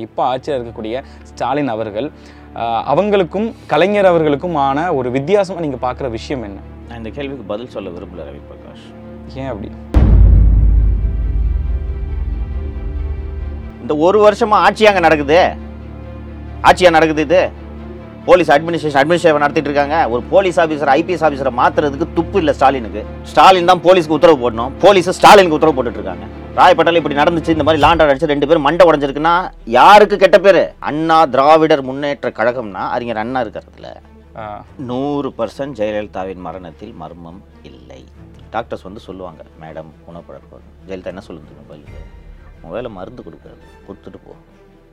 இப்போ ஆட்சியில் இருக்கக்கூடிய ஸ்டாலின் அவர்கள் அவங்களுக்கும் கலைஞர் அவர்களுக்குமான ஒரு வித்தியாசமாக நீங்கள் பார்க்குற விஷயம் என்ன? நான் இந்த கேள்விக்கு பதில் சொல்ல விரும்பல ரவி பிரகாஷ். ஏன் அப்படி? இந்த ஒரு வருஷமா ஆட்சி அங்கே நடக்குது. ஆட்சியா நடக்குது இது. போலீஸ் அட்மினிஸ்ட்ரேஷன் அட்மினிஸ்ட்ரேஷன் நடத்திட்டு இருக்காங்க. ஒரு போலீஸ் ஆஃபீஸர் ஐபிஎஸ் ஆஃபீஸரை மாத்துறதுக்கு துப்பு இல்லை ஸ்டாலினுக்கு. ஸ்டாலின் தான் போலீஸ்க்கு உத்தரவு போடணும். போலீஸ் ஸ்டாலினுக்கு உத்தரவு போட்டுட்டு இருக்காங்க ராயப்பேட்டையில் இப்படி நடந்துச்சு இந்த மாதிரி லாண்ட் அடிச்சு ரெண்டு பேரும் மண்டை உடஞ்சிருக்குன்னா யாருக்கு கெட்ட பேர்? அண்ணா திராவிடர் முன்னேற்ற கழகம்னா அறிஞர் அண்ணா இருக்கிறதுல நூறு பர்சன்ட் ஜெயலலிதாவின் மரணத்தில் மர்மம் இல்லை. டாக்டர்ஸ் வந்து சொல்லுவாங்க மேடம் உணப்பழக்கம் ஜெயலலிதா என்ன சொல்லுங்க உன் வேலை மருந்து கொடுக்குறது கொடுத்துட்டு போ.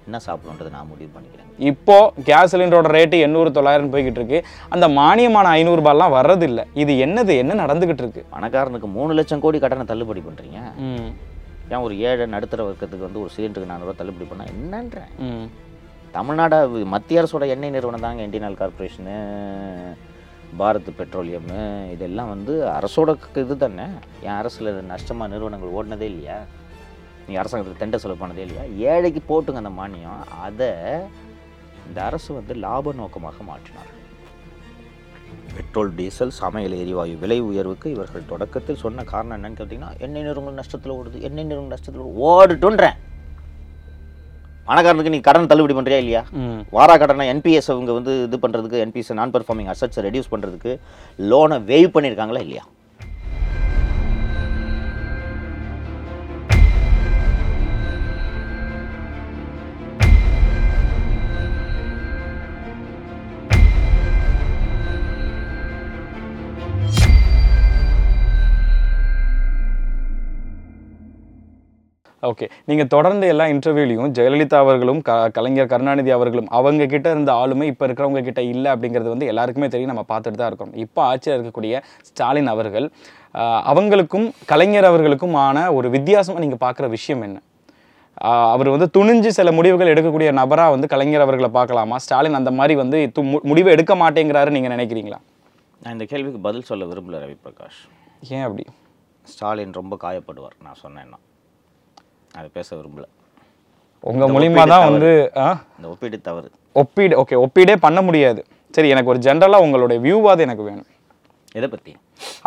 என்ன சாப்பிடணுன்றதை நான் முடிவு பண்ணிக்கிறேன். இப்போ கேஸ் சிலிண்டரோட ரேட்டு எண்ணூறு தொள்ளாயிரம் போய்கிட்டு இருக்கு. அந்த மானியமான ஐநூறுரூபாலாம் வர்றதில்லை. இது என்னது? என்ன நடந்துகிட்டு இருக்கு? பணக்காரனுக்கு மூணு லட்சம் கோடி கடனை தள்ளுபடி பண்ணுறீங்க ஏன் ஒரு ஏழை நடுத்தர வர்க்கத்துக்கு வந்து ஒரு சிலிண்டருக்கு நானூறுவா தள்ளுபடி பண்ணால் என்னன்றேன் தமிழ்நாடு மத்திய அரசோட எண்ணெய் நிறுவனம் தாங்க ஆயில் கார்பரேஷனு பாரத் பெட்ரோலியமு இதெல்லாம் வந்து அரசோட இது தானே? என் அரசில் நஷ்டமாக நிறுவனங்கள் ஓடினதே இல்லையா? நீ அரசாங்கத்துக்கு தெண்டை செலவு பண்ணதே இல்லையா? ஏழைக்கு போட்டுங்க அந்த மானியம். அதை இந்த அரசு வந்து லாப நோக்கமாக மாற்றினார் பெட்ரோல் டீசல் சமையல் எரிவாயு விலை உயர்வுக்கு இவர்கள் தொடக்கத்தில் சொன்ன காரணம் என்னன்னு கேட்டிங்கன்னா எண்ணெய் நிறுவனங்கள் நஷ்டத்தில் ஓடுது எண்ணெய் நிறுவனங்கள் நஷ்டத்தில் ஓடுது ஓடுட்டுன்றேன் பணக்காரனுக்கு நீ கடன் தள்ளுபடி பண்ணுறியா இல்லையா? வாரா கடனை என்பிஎஸ் அவங்க வந்து இது பண்ணுறதுக்கு என்பிஎஸ் நான் பெர்ஃபார்மிங் அசட்ஸை ரெடியூஸ் பண்ணுறதுக்கு லோனை வேவ் பண்ணியிருக்காங்களா இல்லையா? ஓகே நீங்கள் தொடர்ந்து எல்லா இன்டர்வியூலையும் ஜெயலலிதா அவர்களும் க கலைஞர் கருணாநிதி அவர்களும் அவங்க கிட்ட இருந்த ஆளுமை இப்போ இருக்கிறவங்க கிட்ட இல்லை அப்படிங்கிறது வந்து எல்லாருக்குமே தெரியும். நம்ம பார்த்துட்டு தான் இருக்கோம். இப்போ ஆட்சியில் இருக்கக்கூடிய ஸ்டாலின் அவர்கள் அவங்களுக்கும் கலைஞர் அவர்களுக்குமான ஒரு வித்தியாசமாக நீங்கள் பார்க்குற விஷயம் என்ன? அவர் வந்து துணிஞ்சு சில முடிவுகள் எடுக்கக்கூடிய நபராக வந்து கலைஞர் அவர்களை பார்க்கலாமா? ஸ்டாலின் அந்த மாதிரி வந்து முடிவு எடுக்க மாட்டேங்கிறாரு நீங்கள் நினைக்கிறீங்களா? நான் இந்த கேள்விக்கு பதில் சொல்ல விரும்பல ரவி பிரகாஷ் ஏன் அப்படி? ஸ்டாலின் ரொம்ப காயப்படுவார் நான் சொன்னேன்னா. அதை பேச விரும்பல. உங்கள் இந்த மூலியமா ஒப்பீடு தான். வந்து இந்த ஒப்பீடு தவறு. ஒப்பீடு ஓகே ஒப்பீடே பண்ண முடியாது. சரி எனக்கு ஒரு ஜென்ரலாக உங்களுடைய வியூவாது எனக்கு வேணும். எதை பற்றி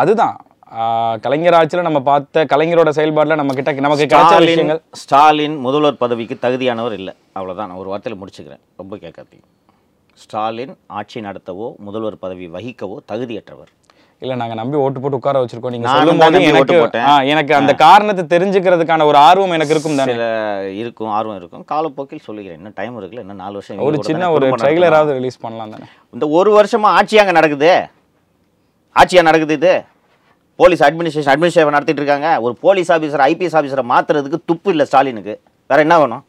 அதுதான். கலைஞர் ஆட்சியில் நம்ம பார்த்த கலைஞரோட செயல்பாட்டில் நம்ம கிட்ட நமக்கு கிடைச்ச விஷயங்கள். ஸ்டாலின் முதல்வர் பதவிக்கு தகுதியானவர் இல்லை. அவ்வளோதான் நான் ஒரு வார்த்தையில் முடிச்சுக்கிறேன். ரொம்ப கேட்காதீங்க. ஸ்டாலின் ஆட்சி நடத்தவோ முதல்வர் பதவி வகிக்கவோ தகுதியற்றவர். இல்லை நாங்கள் நம்பி ஓட்டு போட்டு உட்கார வச்சிருக்கோம். நீங்கள் சொல்லும் போது எனக்கு ஓட்டு போட்டேன். ஆ, எனக்கு அந்த காரணத்தை தெரிஞ்சுக்கிறதுக்கான ஒரு ஆர்வம் எனக்கு இருக்கும் தானே? இருக்கும் ஆர்வம் இருக்கும். காலப்போக்கில் சொல்லுகிறேன் இன்னும் டைம் இருக்குல்ல இன்னும் நாலு வருஷம் ஒரு சின்ன ஒரு ட்ரெய்லராவது ரிலீஸ் பண்ணலாம் தானே. இந்த ஒரு வருஷமா ஆட்சி அங்கே நடக்குது. ஆட்சியா நடக்குது இது. போலீஸ் அட்மினிஸ்ட்ரேஷன் அட்மினிஸ்ட்ரேஷன் நடத்திட்டு இருக்காங்க. ஒரு போலீஸ் ஆஃபீஸர் ஐபிஎஸ் ஆஃபீஸரை மாத்துறதுக்கு துப்பு இல்லை ஸ்டாலினுக்கு. வேற என்ன வேணும்?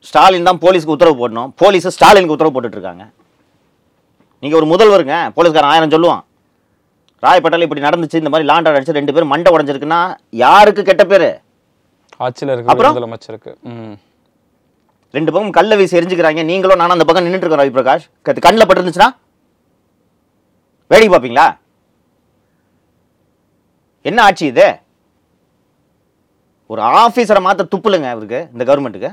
ஸ்டாலின் தான் போலீஸ்க்கு உத்தரவு போடணும். போலீஸ் ஸ்டாலினுக்கு உத்தரவு போட்டுட்டு இருக்காங்க நீங்க ஒரு முதல்வருங்க போலீஸ்காரன் ஆயிரம் சொல்லுவான். ராயப்பேட்டையில் இப்படி நடந்துச்சு இந்த மாதிரி லாண்ட் அடிச்சு ரெண்டு பேரும் மண்டை உடஞ்சிருக்குன்னா யாருக்கு கெட்ட பேரு? ஆட்சியில் இருக்க அப்புறம்? முதலமைச்சருக்கு. ரெண்டு பக்கம் கல்ல வீசி எரிஞ்சுக்கிறாங்க நீங்களும் நானும் அந்த பக்கம் நின்றுட்டு இருக்கோம் ரவி பிரகாஷ். கண்ணில் பட்டிருந்துச்சுன்னா? வேடிக்கை பார்ப்பீங்களா? என்ன ஆட்சி இது? ஒரு ஆபீசரை மாத்த துப்புலுங்க அவருக்கு இந்த கவர்மெண்ட்டுக்கு.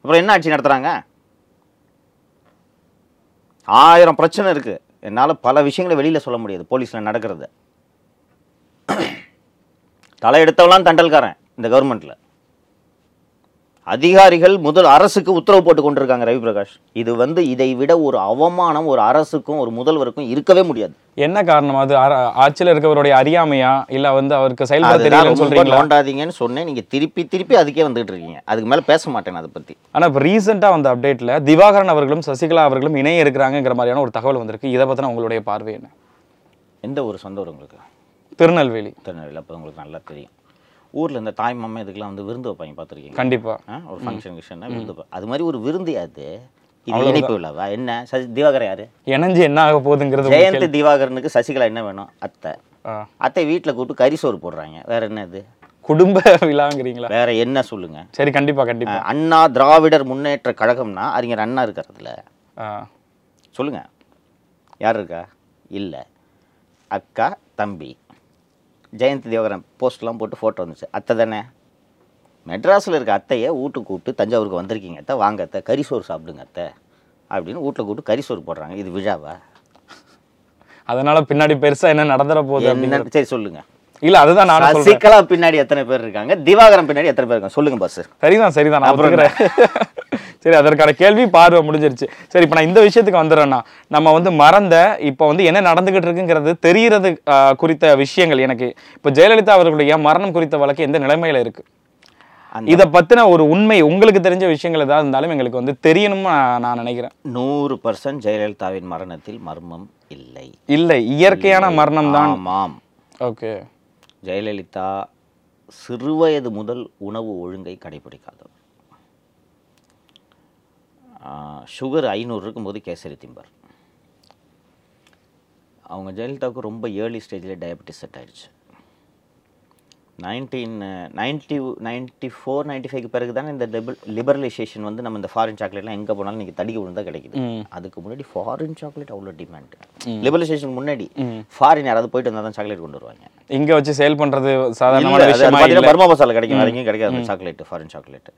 அப்புறம் என்ன ஆட்சி நடத்துறாங்க? ஆயிரம் பிரச்சனை இருக்குது என்னால் பல விஷயங்களை வெளியில் சொல்ல முடியாது போலீஸில் நடக்கிறது. தலையெடுத்தவெல்லாம் தண்டல்காரன் இந்த கவர்மெண்ட்டில் அதிகாரிகள் முதல் அரசுக்கு உத்தரவு போட்டு கொண்டிருக்காங்க ரவி பிரகாஷ் இது வந்து இதை விட ஒரு அவமானம் ஒரு அரசுக்கும் ஒரு முதல்வருக்கும் இருக்கவே முடியாது. என்ன காரணம்? அது ஆட்சியில் இருக்கவருடைய அறியாமையா? இல்லை வந்து அவருக்கு செயல்பட நோண்டாதீங்கன்னு சொன்னேன். நீங்க திருப்பி திருப்பி அதுக்கே வந்துகிட்டு இருக்கீங்க. அதுக்கு மேல பேச மாட்டேன் அதை பத்தி. ஆனால் இப்போ ரீசெண்டாக வந்த அப்டேட்டில் திவாகரன் அவர்களும் சசிகலா அவர்களும் இணைய இருக்கிறாங்கிற மாதிரியான ஒரு தகவல் வந்திருக்கு. இதை பற்றின உங்களுடைய பார்வை என்ன? எந்த ஒரு சொந்த உங்களுக்கு? திருநெல்வேலி. திருநெல்வேலி. அப்போ உங்களுக்கு நல்லா தெரியும். ஊர்ல இந்த தாய் மாமா இதுக்கெல்லாம் வந்து விருந்து வைப்பாங்க பார்த்துருக்கீங்க கண்டிப்பா. ஆ, ஒரு ஃபங்க்ஷன் கிஷன் விருந்து அது மாதிரி ஒரு விருந்து அது இது இனிப்பு விழாவா? என்ன? சசி திவாகர் யாரு? இணைஞ்சு என்ன ஆக போகுதுங்கிறது ஜெயந்த் திவாகரனுக்கு சசிகலா என்ன வேணும்? அத்தை. அத்தை வீட்டில் கூப்பிட்டு கறி சோறு போடுறாங்க. வேற என்ன இது? குடும்ப விழாங்கிறீங்களா? வேற என்ன சொல்லுங்க? சரி கண்டிப்பா கண்டிப்பா. அண்ணா திராவிடர் முன்னேற்ற கழகம்னா அறிஞர் அண்ணா இருக்கிறதுல. சொல்லுங்க. யார் இருக்கா? இல்லை. அக்கா தம்பி. ஜெயந்தி தேவரன் போஸ்ட்லாம் போட்டு ஃபோட்டோ வந்துச்சு. அத்தை தானே? மெட்ராஸில் இருக்க அத்தையை வீட்டுக்கு கூப்பிட்டு தஞ்சாவூருக்கு வந்திருக்கீங்க அத்தை வாங்க அத்தை கறிசோறு சாப்பிடுங்க அத்தை அப்படின்னு வீட்டில் கூப்பிட்டு கறிசோறு போடுறாங்க. இது விழாவா? அதனால பின்னாடி பெருசா என்ன நடந்துற போகுது அப்படின்னு சரி சொல்லுங்க. இல்ல அதுதான் சொல்றேன். சசிகலா பின்னாடி எத்தனை பேர் இருக்காங்க? திவாகரன் பின்னாடி எத்தனை பேர் இருக்காங்க? சொல்லுங்க பாஸ் சரிதான் சரிதான். நான் அப்புறம் சரி அதற்கான கேள்வி பார்வை முடிஞ்சிருச்சு. சரி இப்போ நான் இந்த விஷயத்துக்கு வந்துடுறேன்னா நம்ம வந்து மறந்த இப்போ வந்து என்ன நடந்துகிட்டு இருக்குங்கிறது தெரிகிறது குறித்த விஷயங்கள் எனக்கு. இப்போ ஜெயலலிதா அவர்களுடைய மரணம் குறித்த வழக்கு எந்த நிலைமையில இருக்கு? அந்த- இதை பத்தின ஒரு உண்மை உங்களுக்கு தெரிஞ்ச விஷயங்கள் ஏதாவது இருந்தாலும் எங்களுக்கு வந்து தெரியணும்னு நான் நான் நினைக்கிறேன். நூறு பர்சன்ட் ஜெயலலிதாவின் மரணத்தில் மர்மம் இல்லை. இல்லை இயற்கையான மரணம் தான். ஆமாம். ஓகே. ஜெயலலிதா சிறுவயது முதல் உணவு ஒழுங்கை கடைபிடிக்காதவர் சுகர் ஐநூறு இருக்கும்போது கேசரி திம்பார். அவங்க ஜெயலலிதாவுக்கு ரொம்ப ஏர்லி ஸ்டேஜில் டயபெட்டிஸ் செட் ஆயிடுச்சு. Nineteen ninety ninety four ninety ஃபைவ்க்கு பிறகு தானே இந்த லிபரலைசேஷன் வந்து நம்ம இந்த ஃபாரின் சாக்லேட்லாம் எங்கே போனாலும் நீங்கள் தடிக்க விழுந்தா கிடைக்குது. அதுக்கு முன்னாடி ஃபாரின் சாக்லேட் அவ்வளோ டிமாண்ட் லிபரலைசேஷன் முன்னாடி ஃபாரின் யாராவது போயிட்டு வந்தால் தான் சாக்லேட் கொண்டு வருவாங்க. இங்க வச்சு சேல் பார்த்தீங்கன்னா இல்லை பர்மா மசாலா கிடைக்கும் எங்கேயும் கிடைக்காது chocolate foreign chocolate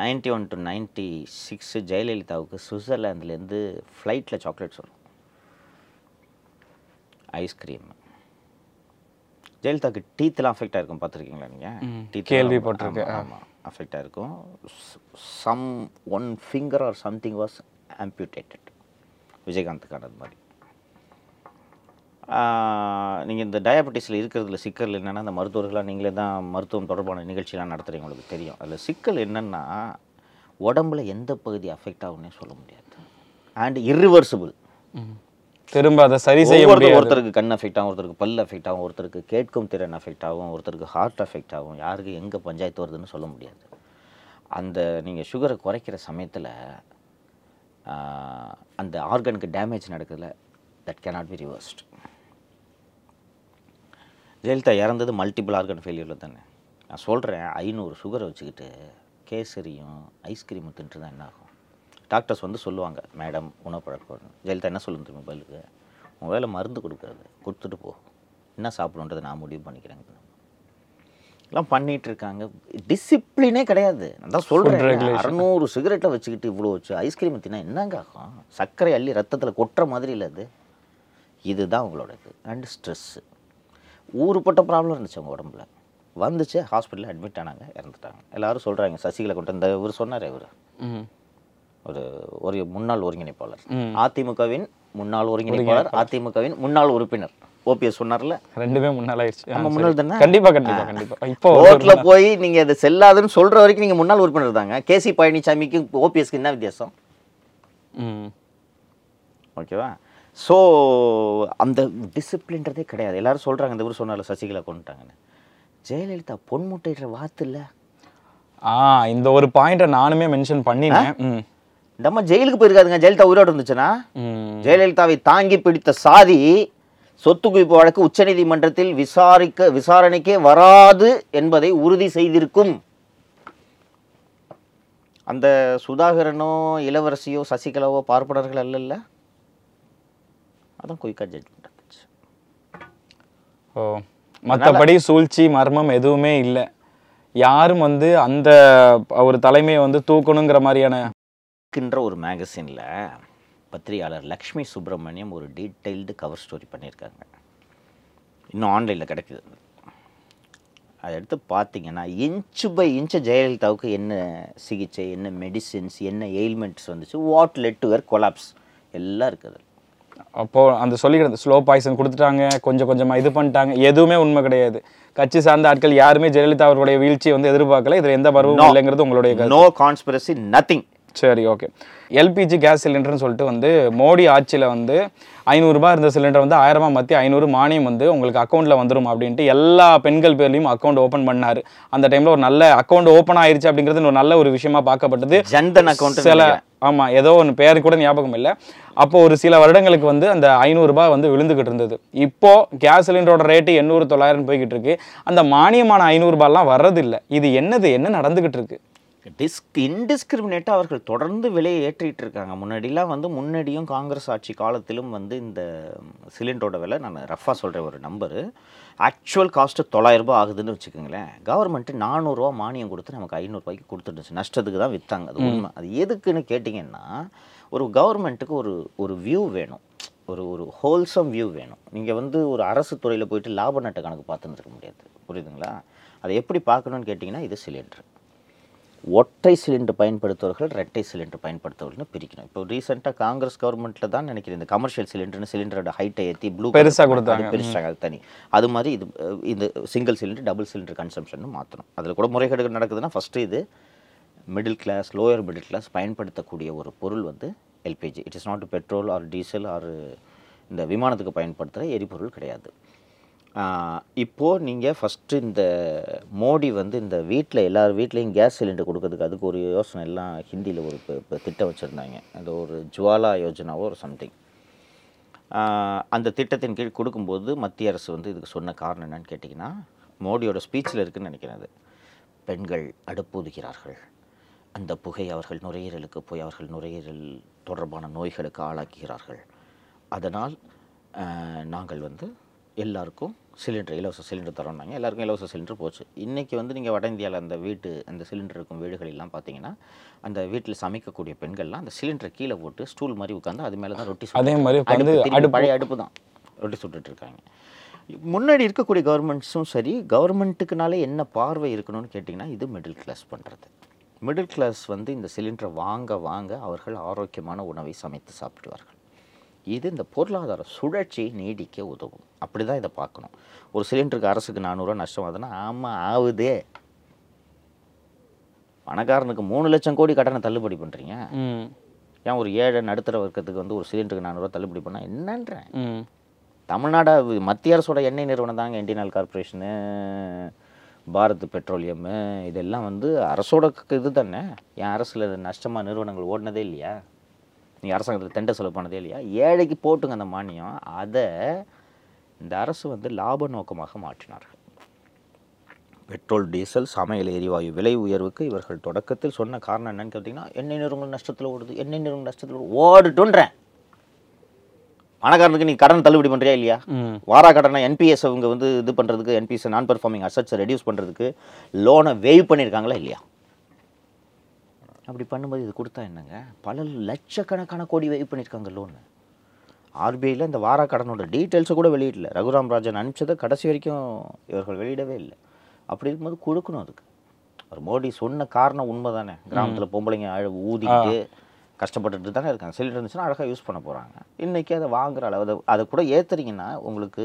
ninety one to ninety six ஜெயலலிதாவுக்கு சுவிட்சர்லாந்துலேருந்து ஃப்ளைட்டில் சாக்லேட்ஸ் வரும் ஐஸ்கிரீம் ஜெயலலிதாவுக்கு டீத்லாம் அஃபெக்ட் ஆயிருக்கும் பார்த்துருக்கீங்களா நீங்கள் கேள்விப்பட்டிருக்கேன். ஆமாம் அஃபெக்ட் ஆயிருக்கும். Some one finger or something was amputated. விஜயகாந்துக்கான அது மாதிரி. நீங்கள் இந்த டயபெட்டிஸில் இருக்கிறதுல சிக்கல் என்னென்னா அந்த மருத்துவர்களாக நீங்களே தான் மருத்துவம் தொடர்பான நிகழ்ச்சியெலாம் நடத்துகிறீங்க உங்களுக்கு தெரியும். அதில் சிக்கல் என்னென்னா உடம்புல எந்த பகுதி அஃபெக்ட் ஆகும்னே சொல்ல முடியாது. And irreversible. ம். திரும்ப அதை சரி செய்ய முடியாது. ஒருத்தருக்கு கண் அஃபெக்ட் ஆகும் ஒருத்தருக்கு பல் அஃபெக்ட் ஆகும் ஒருத்தருக்கு கேட்கும் திறன் அஃபெக்ட் ஆகும் ஒருத்தருக்கு ஹார்ட் அஃபெக்ட் ஆகும் யாருக்கு எங்கே பஞ்சாயத்து வருதுன்னு சொல்ல முடியாது. அந்த நீங்கள் சுகரை குறைக்கிற சமயத்தில் அந்த ஆர்கனுக்கு damage நடக்குதுல that cannot be reversed Jayalalithaa இறந்தது மல்டிபிள் ஆர்கன் ஃபெயிலியரில் தானே. நான் சொல்கிறேன் ஐநூறு சுகரை வச்சுக்கிட்டு கேசரியும் ஐஸ்கிரீமும் தின்ட்டு தான் என்ன ஆகும் டாக்டர்ஸ் வந்து சொல்லுவாங்க மேடம் உணவு பழக்கம் ஜெயலலிதா என்ன சொல்லுங்க திரும்ப பதிலுக்கு? உன் வேலை மருந்து கொடுக்கறது கொடுத்துட்டு போ. என்ன சாப்பிடுன்றதை நான் முடிவு பண்ணிக்கிறேங்க எல்லாம் பண்ணிட்டு இருக்காங்க. டிசிப்ளினே கிடையாது. நான் தான் சொல்கிறேன். அறநூறு சிகரெட்டை வச்சுக்கிட்டு இவ்வளோ வச்சு ஐஸ்கிரீம் தின்னா என்னங்க ஆகும்? சர்க்கரை அள்ளி ரத்தத்தில் கொட்டுற மாதிரி இல்லை அது. இதுதான் அவங்களோட இது அண்ட் ஸ்ட்ரெஸ்ஸு ஊருப்பட்ட ப்ராப்ளம் இருந்துச்சு அவங்க உடம்புல. வந்துச்சு ஹாஸ்பிட்டலில் அட்மிட் ஆனாங்க இறந்துட்டாங்க. எல்லாரும் சொல்கிறாங்க சசிகலா கொண்டு இந்த இவர் சொன்னார் இவர். ஒரு ஒரு முன்னாள் ஒருங்கிணைப்பாளர். அதிமுகவின் முன்னாள் ஒருங்கிணைப்பாளர் அதிமுகவின் முன்னாள் உறுப்பினர். ஓபிஎஸ் சொன்னார்ல? ரெண்டுமே முன்னால ஆயிடுச்சு. நம்ம. முன்னாள் தானே? கண்டிப்பா கண்டிப்பா கண்டிப்பா. இப்போ ஓட்ல போய் நீங்க அது செல்லாதுன்னு சொல்ற வரைக்கும் நீங்க முன்னாள் உறுப்பினர் தாங்க. கேசி பழனிசாமிக்கு ஓபிஎஸ்க்கு என்ன வித்தியாசம். ஓகேவா? ஸோ அந்த டிசிப்ளின்றதே கிடையாது. எல்லாரும் சொல்றாங்க இந்த ஊர் சொன்னால சசிகலா கொண்டுட்டாங்கன்னு. ஜெயலலிதா பொன் முட்டைன்ற வாத்து இல்ல? ஆ இந்த ஒரு பாயிண்ட நானுமே மென்ஷன் பண்ணினேன். ம். இந்த அம்மா ஜெயிலுக்கு போயிருக்காதுங்க. ஜெயலலிதா உயிரோடு இருந்துச்சுன்னா. ஜெயலலிதாவை தாங்கி பிடித்த சாதி சொத்து குவிப்பு வழக்கு உச்சநீதிமன்றத்தில் விசாரிக்க விசாரணைக்கே வராது என்பதை உறுதி செய்திருக்கும். அந்த சுதாகரனோ இளவரசியோ சசிகலாவோ பார்ப்பனர்கள் அல்லல்ல? அதான் குயிக்கா ஜட்ஜ்மெண்ட் இருந்துச்சு ஓ மற்றபடி சூழ்ச்சி மர்மம் எதுவுமே இல்லை. யாரும் வந்து அந்த ஒரு தலைமையை வந்து தூக்கணுங்கிற மாதிரியான ஒரு மேகசினில் பத்திரிகையாளர் லக்ஷ்மி சுப்பிரமணியம் ஒரு டீட்டெயில்டு கவர் ஸ்டோரி பண்ணியிருக்காங்க. இன்னும் ஆன்லைனில் கிடைக்குது. அதை எடுத்து பார்த்தீங்கன்னா இன்ச்சு பை இன்ச்சு ஜெயலலிதாவுக்கு என்ன சிகிச்சை என்ன மெடிசின்ஸ் என்ன எயில்மெண்ட்ஸ் வந்துச்சு what led to where collapse எல்லாம் இருக்குது. அப்போ அந்த சொல்லிக்கிறது ஸ்லோ பாய்சன் கொடுத்துட்டாங்க கொஞ்சம் கொஞ்சமா இது பண்ணிட்டாங்க. எதுவுமே உண்மை கிடையாது. கட்சி சார்ந்த ஆட்கள் யாருமே ஜெயலலிதா அவர்களுடைய வீழ்ச்சியை வந்து எதிர்பார்க்கல. இதுல எந்த பருவமும் இல்லைங்கிறது உங்களுடைய. நோ கான்ஸ்பிரசி நத்திங் சரி ஓகே எல்பிஜி கேஸ் சிலிண்டர்னு சொல்லிட்டு வந்து மோடி ஆட்சியில் வந்து ஐநூறுரூபா இருந்த சிலிண்டர் வந்து ஆயிரமா மாற்றி ஐநூறு மானியம் வந்து உங்களுக்கு அக்கௌண்ட்டில் வந்துடும் அப்படின்ட்டு எல்லா பெண்கள் பேர்லையும் அக்கௌண்ட் ஓப்பன் பண்ணாரு. அந்த டைமில் ஒரு நல்ல அக்கௌண்ட் ஓப்பன் ஆயிருச்சு அப்படிங்கிறது ஒரு நல்ல ஒரு விஷயமா பார்க்கப்பட்டது. ஜன்தன் அக்கௌண்ட் சில ஆமாம் ஏதோ ஒன்று பேர் கூட ஞாபகம் இல்லை. அப்போ ஒரு சில வருடங்களுக்கு வந்து அந்த ஐநூறுரூபா வந்து விழுந்துக்கிட்டு இருந்தது. இப்போது கேஸ் சிலிண்டரோட ரேட்டு எண்ணூறு தொள்ளாயிரம் போய்கிட்டு இருக்கு. அந்த மானியமான ஐநூறுரூபாலாம் வர்றதில்லை. இது என்னது? என்ன நடந்துக்கிட்டு இருக்குது டிஸ்க் இன்டிஸ்கிரிமினேட்டாக அவர்கள் தொடர்ந்து விலையை ஏற்றிட்டு இருக்காங்க. முன்னாடிலாம் வந்து முன்னாடியும் காங்கிரஸ் ஆட்சி காலத்திலும் வந்து இந்த சிலிண்டரோட விலை நான் ரஃபாக சொல்கிறேன் ஒரு நம்பரு ஆக்சுவல் காஸ்ட்டு தொள்ளாயிரரூபா ஆகுதுன்னு வச்சுக்கோங்களேன். கவர்மெண்ட்டு நானூறுரூவா மானியம் கொடுத்து நமக்கு ஐநூறுரூவாய்க்கு கொடுத்துட்டுச்சு நஷ்டத்துக்கு தான் விற்றாங்க அது உண்மை. அது எதுக்குன்னு கேட்டிங்கன்னா ஒரு கவர்மெண்ட்டுக்கு ஒரு ஒரு வியூ வேணும். ஒரு ஒரு ஹோல்சம் வியூ வேணும். நீங்கள் வந்து ஒரு அரசு துறையில் போயிட்டு லாப நட்ட கணக்கு பார்த்துன்னு இருக்க முடியாது. புரியுதுங்களா? அதை எப்படி பார்க்கணுன்னு கேட்டிங்கன்னா இது சிலிண்டர் ஒற்றை சிலிண்டர் பயன்படுத்துவர்கள் ரெட்டை சிலிண்டர் பயன்படுத்துவர்கள்னு பிரிக்கணும். இப்போ ரீசெண்டாக காங்கிரஸ் கவர்மெண்ட்டில் தான் நினைக்கிறேன் இந்த கமர்ஷியல் சிலிண்டர்னு சிலிண்டரோட ஹைட்டை ஏற்றி ப்ளூ பெருசா கொடுத்தாங்க. பெருசாக அது தனி. அது மாதிரி இது இந்த single cylinder double cylinder consumption மாற்றணும் அதில் கூட முறைகேடுகள் நடக்குதுன்னா ஃபஸ்ட்டு இது middle class lower middle class பயன்படுத்தக்கூடிய ஒரு பொருள் வந்து LPG it is not petrol or diesel or இந்த விமானத்துக்கு பயன்படுத்துகிற எரிபொருள் கிடையாது. இப்போது நீங்கள் ஃபஸ்ட்டு இந்த மோடி வந்து இந்த வீட்டில் எல்லார் வீட்லேயும் கேஸ் சிலிண்டர் கொடுக்கறதுக்கு அதுக்கு ஒரு யோசனை எல்லாம் ஹிந்தியில் ஒரு இப்போ திட்டம் வச்சுருந்தாங்க. அது ஒரு ஜுவாலா யோஜனாவோ ஒரு சம்திங் அந்த திட்டத்தின் கீழ் கொடுக்கும்போது மத்திய அரசு வந்து இதுக்கு சொன்ன காரணம் என்னன்னு கேட்டிங்கன்னா மோடியோட ஸ்பீச்சில் இருக்குதுன்னு நினைக்கிறேன் அது. பெண்கள் அடுப்பூதுகிறார்கள். அந்த புகை அவர்கள் நுரையீரலுக்கு போய் அவர்கள் நுரையீரல் தொடர்பான நோய்களுக்கு ஆளாக்குகிறார்கள். அதனால் நாங்கள் வந்து எல்லாருக்கும் சிலிண்டர் இலவச சிலிண்டர் தரோம்னாங்க. எல்லாருக்கும் இலவச சிலிண்டர் போச்சு. இன்றைக்கி வந்து நீங்கள் வட இந்தியாவில் அந்த வீட்டு அந்த சிலிண்டர் இருக்கும் வீடுகளெல்லாம் பார்த்தீங்கன்னா அந்த வீட்டில் சமைக்கக்கூடிய பெண்கள்லாம் அந்த சிலிண்டரை கீழே போட்டு ஸ்டூல் மாதிரி உட்காந்து அது மேலே தான் ரொட்டி அதே மாதிரி பழைய அடுப்பு தான் ரொட்டி சுட்டுட்டு இருக்காங்க. முன்னாடி இருக்கக்கூடிய கவர்மெண்ட்ஸும் சரி கவர்மெண்ட்டுக்குனாலே என்ன பார்வை இருக்கணும்னு கேட்டிங்கன்னா இது மிடில் கிளாஸ் பண்ணுறது மிடில் கிளாஸ் வந்து இந்த சிலிண்டரை வாங்க வாங்க அவர்கள் ஆரோக்கியமான உணவை சமைத்து சாப்பிடுவார்கள். இது இந்த பொருளாதார சுழற்சியை நீடிக்க உதவும். அப்படி தான் இதை பார்க்கணும். ஒரு சிலிண்டருக்கு அரசுக்கு நானூறுரூவா நஷ்டம் ஆகுதுன்னா ஆமாம் ஆகுதே பணக்காரனுக்கு மூணு லட்சம் கோடி கடனை தள்ளுபடி பண்ணுறீங்க ம். ஏன் ஒரு ஏழை நடுத்தர வர்க்கத்துக்கு வந்து ஒரு சிலிண்டருக்கு நானூறுரூவா தள்ளுபடி பண்ணால் என்னன்றேன் ம். தமிழ்நாடு மத்திய அரசோட எண்ணெய் நிறுவனம் தாங்க இந்தியன் கார்பரேஷனு பாரத் பெட்ரோலியமு இதெல்லாம் வந்து அரசோட இது தானே என் அரசில் நஷ்டமாக நிறுவனங்கள் ஓடினதே இல்லையா? நீங்கள் அரசாங்கத்தில் தெண்டை செலவு பண்ணதே இல்லையா? ஏழைக்கு போட்டுங்க அந்த மானியம். அதை இந்த அரசு வந்து லாப நோக்கமாக மாற்றினார்கள். பெட்ரோல் டீசல் சமையல் எரிவாயு விலை உயர்வுக்கு இவர்கள் தொடக்கத்தில் சொன்ன காரணம் என்னன்னு கேட்டிங்கன்னா எண்ணெய் நிறுவனங்கள் நஷ்டத்தில் ஓடுது எண்ணெய் நிறுவனங்கள் நஷ்டத்தில் ஓடுது ஓடுட்டுன்றேன் பணக்காரனுக்கு நீ கடன் தள்ளுபடி பண்ணுறியா இல்லையா? வாரா கடனை என்பிஎஸ் அவங்க வந்து இது பண்ணுறதுக்கு என்பிஎஸ் நான் பெர்ஃபார்மிங் அசட்ஸை ரெடியூஸ் பண்ணுறதுக்கு லோனை வேவ் பண்ணியிருக்காங்களா இல்லையா? அப்படி பண்ணும்போது இது கொடுத்தா என்னங்க? பல லட்சக்கணக்கான கோடி வேவ் பண்ணியிருக்காங்க லோனு ஆர்பிஐயில் இந்த வாரா கடனோட டீட்டெயில்ஸை கூட வெளியிடல. ரகுராம் ராஜன் அனுப்பிச்சதை கடைசி வரைக்கும் இவர்கள் வெளியிடவே இல்லை. அப்படி இருக்கும்போது கொடுக்கணும் அதுக்கு. ஒரு மோடி சொன்ன காரணம் உண்மை தானே கிராமத்தில் பொம்பளைங்க அழ ஊதிக்கிட்டு கஷ்டப்பட்டுட்டு தானே இருக்காங்க. சிலிண்டர் இருந்துச்சுன்னா அழகாக யூஸ் பண்ண போகிறாங்க இன்றைக்கி அதை வாங்குற அளவு அதை அதை கூட ஏற்றுறீங்கன்னா உங்களுக்கு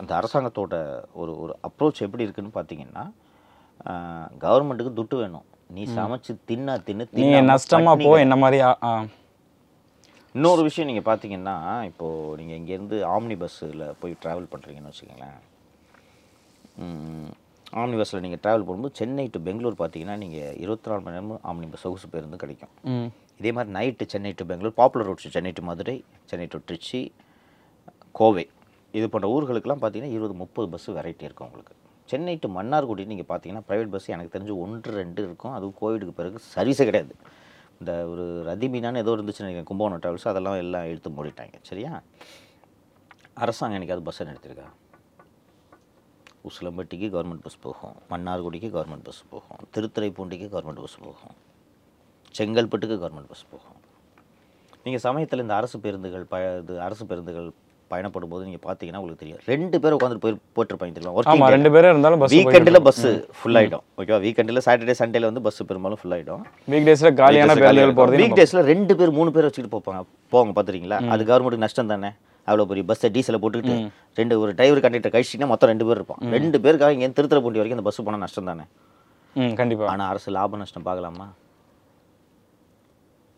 அந்த அரசாங்கத்தோட ஒரு ஒரு அப்ரோச் எப்படி இருக்குன்னு பார்த்தீங்கன்னா கவர்மெண்ட்டுக்கு துட்டு வேணும். நீ சமைச்சு தின்னா தின்னு தின்னாம நஷ்டமா போ. என்ன மாதிரி. இன்னொரு விஷயம் நீங்கள் பார்த்தீங்கன்னா இப்போது நீங்கள் இங்கேருந்து ஆம்னி பஸ்ஸில் போய் ட்ராவல் பண்ணுறீங்கன்னு வச்சுக்கோங்களேன். ஆம்னி பஸ்ஸில் நீங்கள் ட்ராவல் பண்ணும்போது சென்னை டு பெங்களூர் பார்த்தீங்கன்னா நீங்கள் இருபத்தி நாலு மணி நேரமும் ஆம்னி பஸ் சொகுசு பேருந்து கிடைக்கும். இதே மாதிரி night Chennai to Bangalore popular roads Chennai to Madurai Chennai to Trichy Kovai. இது போன்ற ஊர்களுக்கெல்லாம் பார்த்தீங்கன்னா இருபது முப்பது பஸ்ஸு வெரைட்டி இருக்கும் உங்களுக்கு. சென்னை டு மன்னார்குடி நீங்கள் பார்த்தீங்கன்னா ப்ரைவேட் பஸ் எனக்கு தெரிஞ்சு ஒன்று ரெண்டு இருக்கும். அதுவும் கோவிடுக்கு பிறகு சர்வீஸே கிடையாது. இந்த ஒரு ரதிமீனான்னு ஏதோ இருந்துச்சுன்னு நினைக்கிறேன் கும்பகோணம் ட்ராவல்ஸ் அதெல்லாம் எல்லாம் இழுத்து மூடிட்டாங்க. சரியா? அரசாங்கம் எனக்காவது பஸ்ஸை நிறுத்திருக்கா உசிலம்பட்டிக்கு கவர்மெண்ட் பஸ் போகும். மன்னார்குடிக்கு கவர்மெண்ட் பஸ் போகும். திருத்துறைப்பூண்டிக்கு கவர்மெண்ட் பஸ் போகும். செங்கல்பட்டுக்கு கவர்மெண்ட் பஸ் போகும். நீங்கள் சமயத்தில் இந்த அரசு பேருந்துகள் ப இது அரசு பேருந்துகள் பயணப்படும் போது நீங்கள் பார்த்தீங்கன்னா உங்களுக்கு தெரியும். ரெண்டு பேர் உட்காந்துட்டு போய் போட்டிருப்பாங்க தெரியுமா? ரெண்டு பேரும் இருந்தாலும் பஸ் வீக்கெண்டில் பஸ்ஸு ஃபுல் ஆகிடும் ஓகேவா வீக்கெண்டில் சாட்டர்டே சண்டேல வந்து பஸ் பெரும்பாலும் ஃபுல் ஆகிடும் வீக் டேஸ்ல காலியான போறது வீக் டேஸில் ரெண்டு பேர் மூணு பேர் வச்சுக்கிட்டு போப்பாங்க. போவாங்க பார்த்துறீங்களா அது கவர்மெண்ட்டுக்கு நஷ்டம் தானே? அவ்வளோ பெரிய பஸ்ஸை டீசலை போட்டுக்கிட்டு ரெண்டு ஒரு டிரைவர் கண்டக்டர் கழிச்சிங்கன்னா மொத்தம் ரெண்டு பேர் இருப்பான் ரெண்டு பேருக்காக இங்கே திருத்துறைப்பூண்டி வரைக்கும் அந்த பஸ் போனால் நஷ்டம் தானே? கண்டிப்பா. ஆனால் அரசு லாப நஷ்டம் பார்க்கலாமா?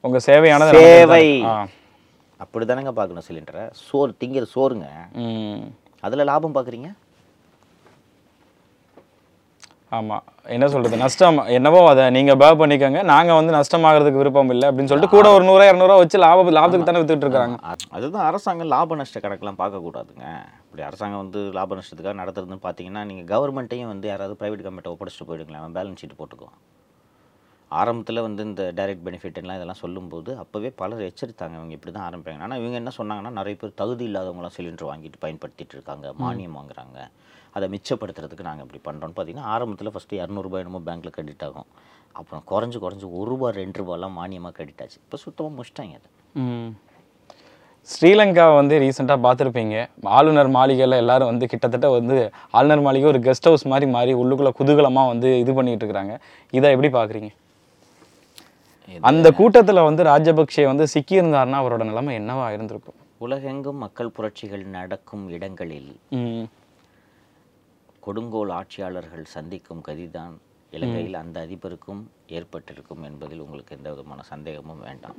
உங்க சேவையானது சேவை. அப்படி தானேங்க பார்க்கணும் சிலிண்டரை சோறு திங்கிற சோறுங்க. அதில் லாபம் பார்க்குறீங்க? ஆமா. என்ன சொல்றது? நஷ்டம் என்னவோ அதை நீங்க பேக் பண்ணிக்கோங்க. நாங்க வந்து நஷ்டமாகறதுக்கு விருப்பம் இல்லை அப்படின்னு சொல்லிட்டு கூட ஒரு நூறு இரநூறுவா வச்சு லாப லாபத்துக்கு தானே வித்துட்டு இருக்காங்க. அது- அதுதான் அரசாங்கம் லாப நஷ்ட கணக்கெல்லாம் பார்க்கக்கூடாதுங்க இப்படி அரசாங்கம் வந்து லாப நஷ்டத்துக்காக நடத்துறதுன்னு பார்த்தீங்கன்னா நீங்கள் கவர்மெண்ட்டையும் வந்து யாராவது ப்ரைவேட் கம்பெனிட்ட ஒப்படைச்சிட்டு போயிடுங்களேன். பேலன்ஸ் ஷீட் போட்டுக்குவான் ஆரம்பத்தில் வந்து இந்த டைரக்ட் பெனிஃபிட் எல்லாம் இதெல்லாம் சொல்லும்போது அப்போவே பலர் எச்சரித்தாங்க. இவங்க இப்படி தான் ஆரம்பிப்பாங்க ஆனால் இவங்க என்ன சொன்னாங்கன்னா நிறைய பேர் தகுதி இல்லாதவங்களாம் சிலிண்டர் வாங்கிட்டு பயன்படுத்திட்டு இருக்காங்க. மானியம் வாங்குறாங்க. அதை மிச்சப்படுத்துறதுக்கு நாங்கள் இப்படி பண்ணுறோம்னு பார்த்தீங்கன்னா ஆரம்பத்தில் ஃபஸ்ட்டு இரநூறுபா என்னமோ பேங்க்கில் கிரெடிட் ஆகும். அப்புறம் குறைஞ்சு குறைஞ்சு ஒரு ரூபா ரெண்டு ரூபாலாம் மானியமாக கிரெடிட் ஆச்சு. இப்போ சுத்தமாக முடிச்சிட்டாங்க அது. ஸ்ரீலங்கா வந்து ரீசெண்டாக பார்த்துருப்பீங்க. ஆளுநர் மாளிகையில் எல்லாரும் வந்து கிட்டத்தட்ட வந்து ஆளுநர் மாளிகை ஒரு கெஸ்ட் ஹவுஸ் மாதிரி மாறி உள்ளுக்குள்ளே குதூகலமாக வந்து இது பண்ணிட்டு இருக்கிறாங்க. இதை எப்படி பார்க்குறீங்க? அந்த கூட்டத்தில் வந்து ராஜபக்சே வந்து சிக்கியிருந்தாருன்னா அவரோட நிலைமை என்னவா இருந்திருக்கும்? உலகெங்கும் மக்கள் புரட்சிகள் நடக்கும் இடங்களில் கொடுங்கோல் ஆட்சியாளர்கள் சந்திக்கும் கதிதான். இலங்கையில் அந்த அதிபருக்கும் ஏற்பட்டிருக்கும் என்பதில் உங்களுக்கு எந்த விதமான சந்தேகமும் வேண்டாம்.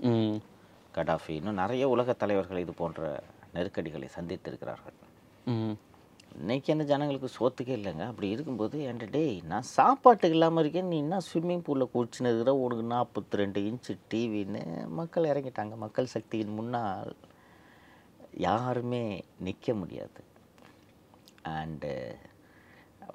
கடாஃபி இன்னும் நிறைய உலக தலைவர்கள் இது போன்ற நெருக்கடிகளை சந்தித்திருக்கிறார்கள். இன்றைக்கி என்ன ஜனங்களுக்கு சோத்துக்கே இல்லைங்க. அப்படி இருக்கும்போது என்கிட்ட டேய் நான் சாப்பாட்டுக்கு இல்லாமல் இருக்கேன். நீ என்ன ஸ்விம்மிங் பூலில் குளிச்சுன்னு இருக்கிற? உனக்கு நாற்பத்தி ரெண்டு இன்ச்சு டிவின்னு மக்கள் இறங்கிட்டாங்க. மக்கள் சக்தியின் முன்னால் யாருமே நிற்க முடியாது. அண்டு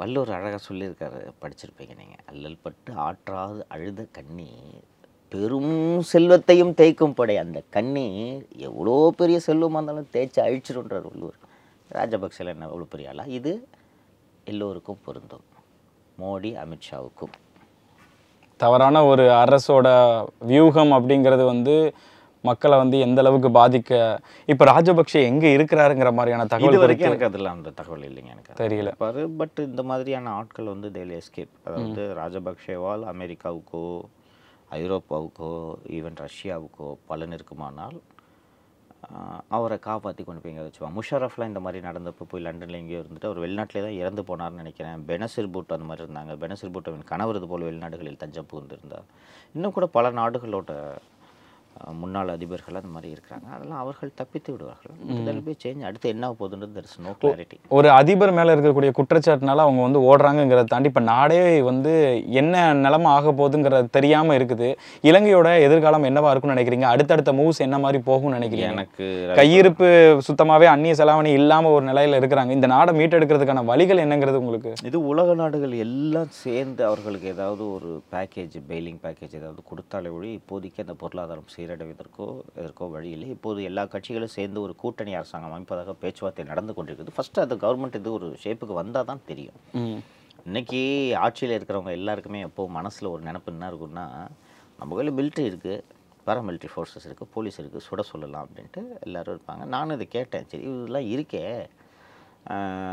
வள்ளுவர் அழகாக சொல்லியிருக்காரு படிச்சிருப்பீங்க நீங்கள் அல்லல் பட்டு ஆற்றாது அழுத கண்ணீர் பெரும் செல்வத்தையும் தேய்க்கும் படை. அந்த கண்ணீர் எவ்வளோ பெரிய செல்வமாக இருந்தாலும் தேய்ச்சி அழிச்சிடுன்றார் வள்ளுவர். ராஜபக்சேல என்ன அவ்வளோ பெரிய ஆளா? இது எல்லோருக்கும் பொருந்தும். மோடி அமித்ஷாவுக்கும் தவறான ஒரு அரசோட வியூகம் அப்படிங்கிறது வந்து மக்களை வந்து எந்த அளவுக்கு பாதிக்க இப்போ ராஜபக்சே எங்கே இருக்கிறாருங்கிற மாதிரியான இது தகவல் வரைக்கும் எனக்கு அதெல்லாம் அந்த தகவல் இல்லைங்க எனக்கு. தெரியல. பாரு பட் இந்த மாதிரியான ஆட்கள் வந்து தேல் எஸ்கேப் அதாவது ராஜபக்சேவால் அமெரிக்காவுக்கோ ஐரோப்பாவுக்கோ ஈவன் ரஷ்யாவுக்கோ பலன் இருக்குமானால் அவரை காப்பாற்றி கொண்டு போய் இங்கே வச்சுவாங்க முஷரஃப்லாம் இந்த மாதிரி நடந்தப்போ போய் லண்டனில் எங்கேயோ இருந்துட்டு அவர் வெளிநாட்டிலே தான் இறந்து போனார்னு நினைக்கிறேன். பெனசிர் பூட் அந்த மாதிரி இருந்தாங்க. பெனசிர் பூட்டோவின் கணவர் இது போல் வெளிநாடுகளில் தஞ்சம் புகுந்திருந்தார். இன்னும் கூட பல நாடுகளோட முன்னாள் அதிபர்கள் அந்த மாதிரி இருக்கிறாங்க. அதெல்லாம் அவர்கள் தப்பித்து விடுவார்கள். போய் சேஞ்ச் அடுத்து என்ன போகுதுன்றது தெர் நோ கிளாரிட்டி ஒரு அதிபர் மேல இருக்கக்கூடிய குற்றச்சாட்டுனால அவங்க வந்து ஓடுறாங்கங்கிறத தாண்டி இப்ப நாடே வந்து என்ன நிலைமை ஆக போகுதுங்கிறது தெரியாம இருக்குது. இலங்கையோட எதிர்காலம் என்னவா இருக்கும்னு நினைக்கிறீங்க? அடுத்தடுத்த மூவ்ஸ் என்ன மாதிரி போகும்னு நினைக்கிறீங்க? எனக்கு கையிருப்பு சுத்தமாவே அந்நிய செலாவணி இல்லாம ஒரு நிலையில இருக்கிறாங்க. இந்த நாடை மீட்டெடுக்கிறதுக்கான வழிகள் என்னங்கிறது உங்களுக்கு? இது உலக நாடுகள் எல்லாம் சேர்ந்து அவர்களுக்கு ஏதாவது ஒரு பேக்கேஜ் பெயிலிங் பேக்கேஜ் ஏதாவது கொடுத்தாலே ஒழி இப்போதைக்கு அந்த பொருளாதாரம் சீரடைவதற்கோ எதற்கோ வழி இல்லை. இப்போது எல்லா கட்சிகளும் சேர்ந்து ஒரு கூட்டணி அரசாங்கம் அமைப்பதாக பேச்சுவார்த்தை நடந்து கொண்டிருக்குது. ஃபர்ஸ்ட் அந்த கவர்மெண்ட் இது ஒரு ஷேப்புக்கு வந்தால் தான் தெரியும். ம். இன்னைக்கு ஆட்சியில் இருக்கிறவங்க எல்லாருக்குமே எப்போ மனசில் ஒரு நினப்பு என்ன இருக்குன்னா நம்ம கையில் மிலிட்ரி இருக்குது பேராமிலிட்ரி ஃபோர்ஸஸ் இருக்குது போலீஸ் இருக்குது சுட சொல்லலாம் அப்படின்ட்டு எல்லாரும் இருப்பாங்க. நானும் இதை கேட்டேன். சரி இதெல்லாம் இருக்கே.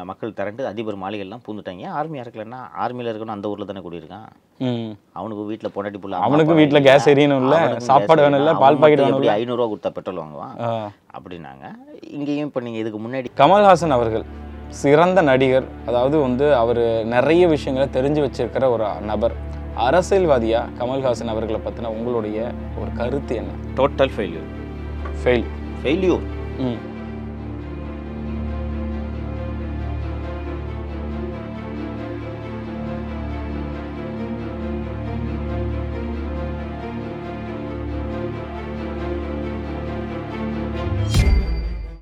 மக்கள் திரண்டு அதிபர் மாளிகைலாம் பூந்துட்டாங்க. ஆர்மி இறக்கலன்னா ஆர்மியில் இருக்கணும் அந்த ஊரில் தானே குடியிருக்கான்? ம். அவனுக்கு வீட்டில் பொண்டாட்டி புள்ள அவனுக்கு வீட்ல gas எரியணும் இல்ல, சாப்பாடு வேணும் இல்ல, பால் வேணும் எப்படி ஐநூறுரூவா கொடுத்தா பெட்ரோல் வாங்குவான். அப்படின்னாங்க. இங்கேயும் இப்போ நீங்கள் இதுக்கு முன்னாடி கமல்ஹாசன் அவர்கள் சிறந்த நடிகர் அதாவது வந்து அவர் நிறைய விஷயங்களை தெரிஞ்சு வச்சிருக்கிற ஒரு நபர். அரசியல்வாதியா கமல்ஹாசன் அவர்களை பத்தின உங்களுடைய ஒரு கருத்து என்ன? டோட்டல் ஃபெயில்யூர் ஃபெயில் ஃபெயில்யூர் ம்.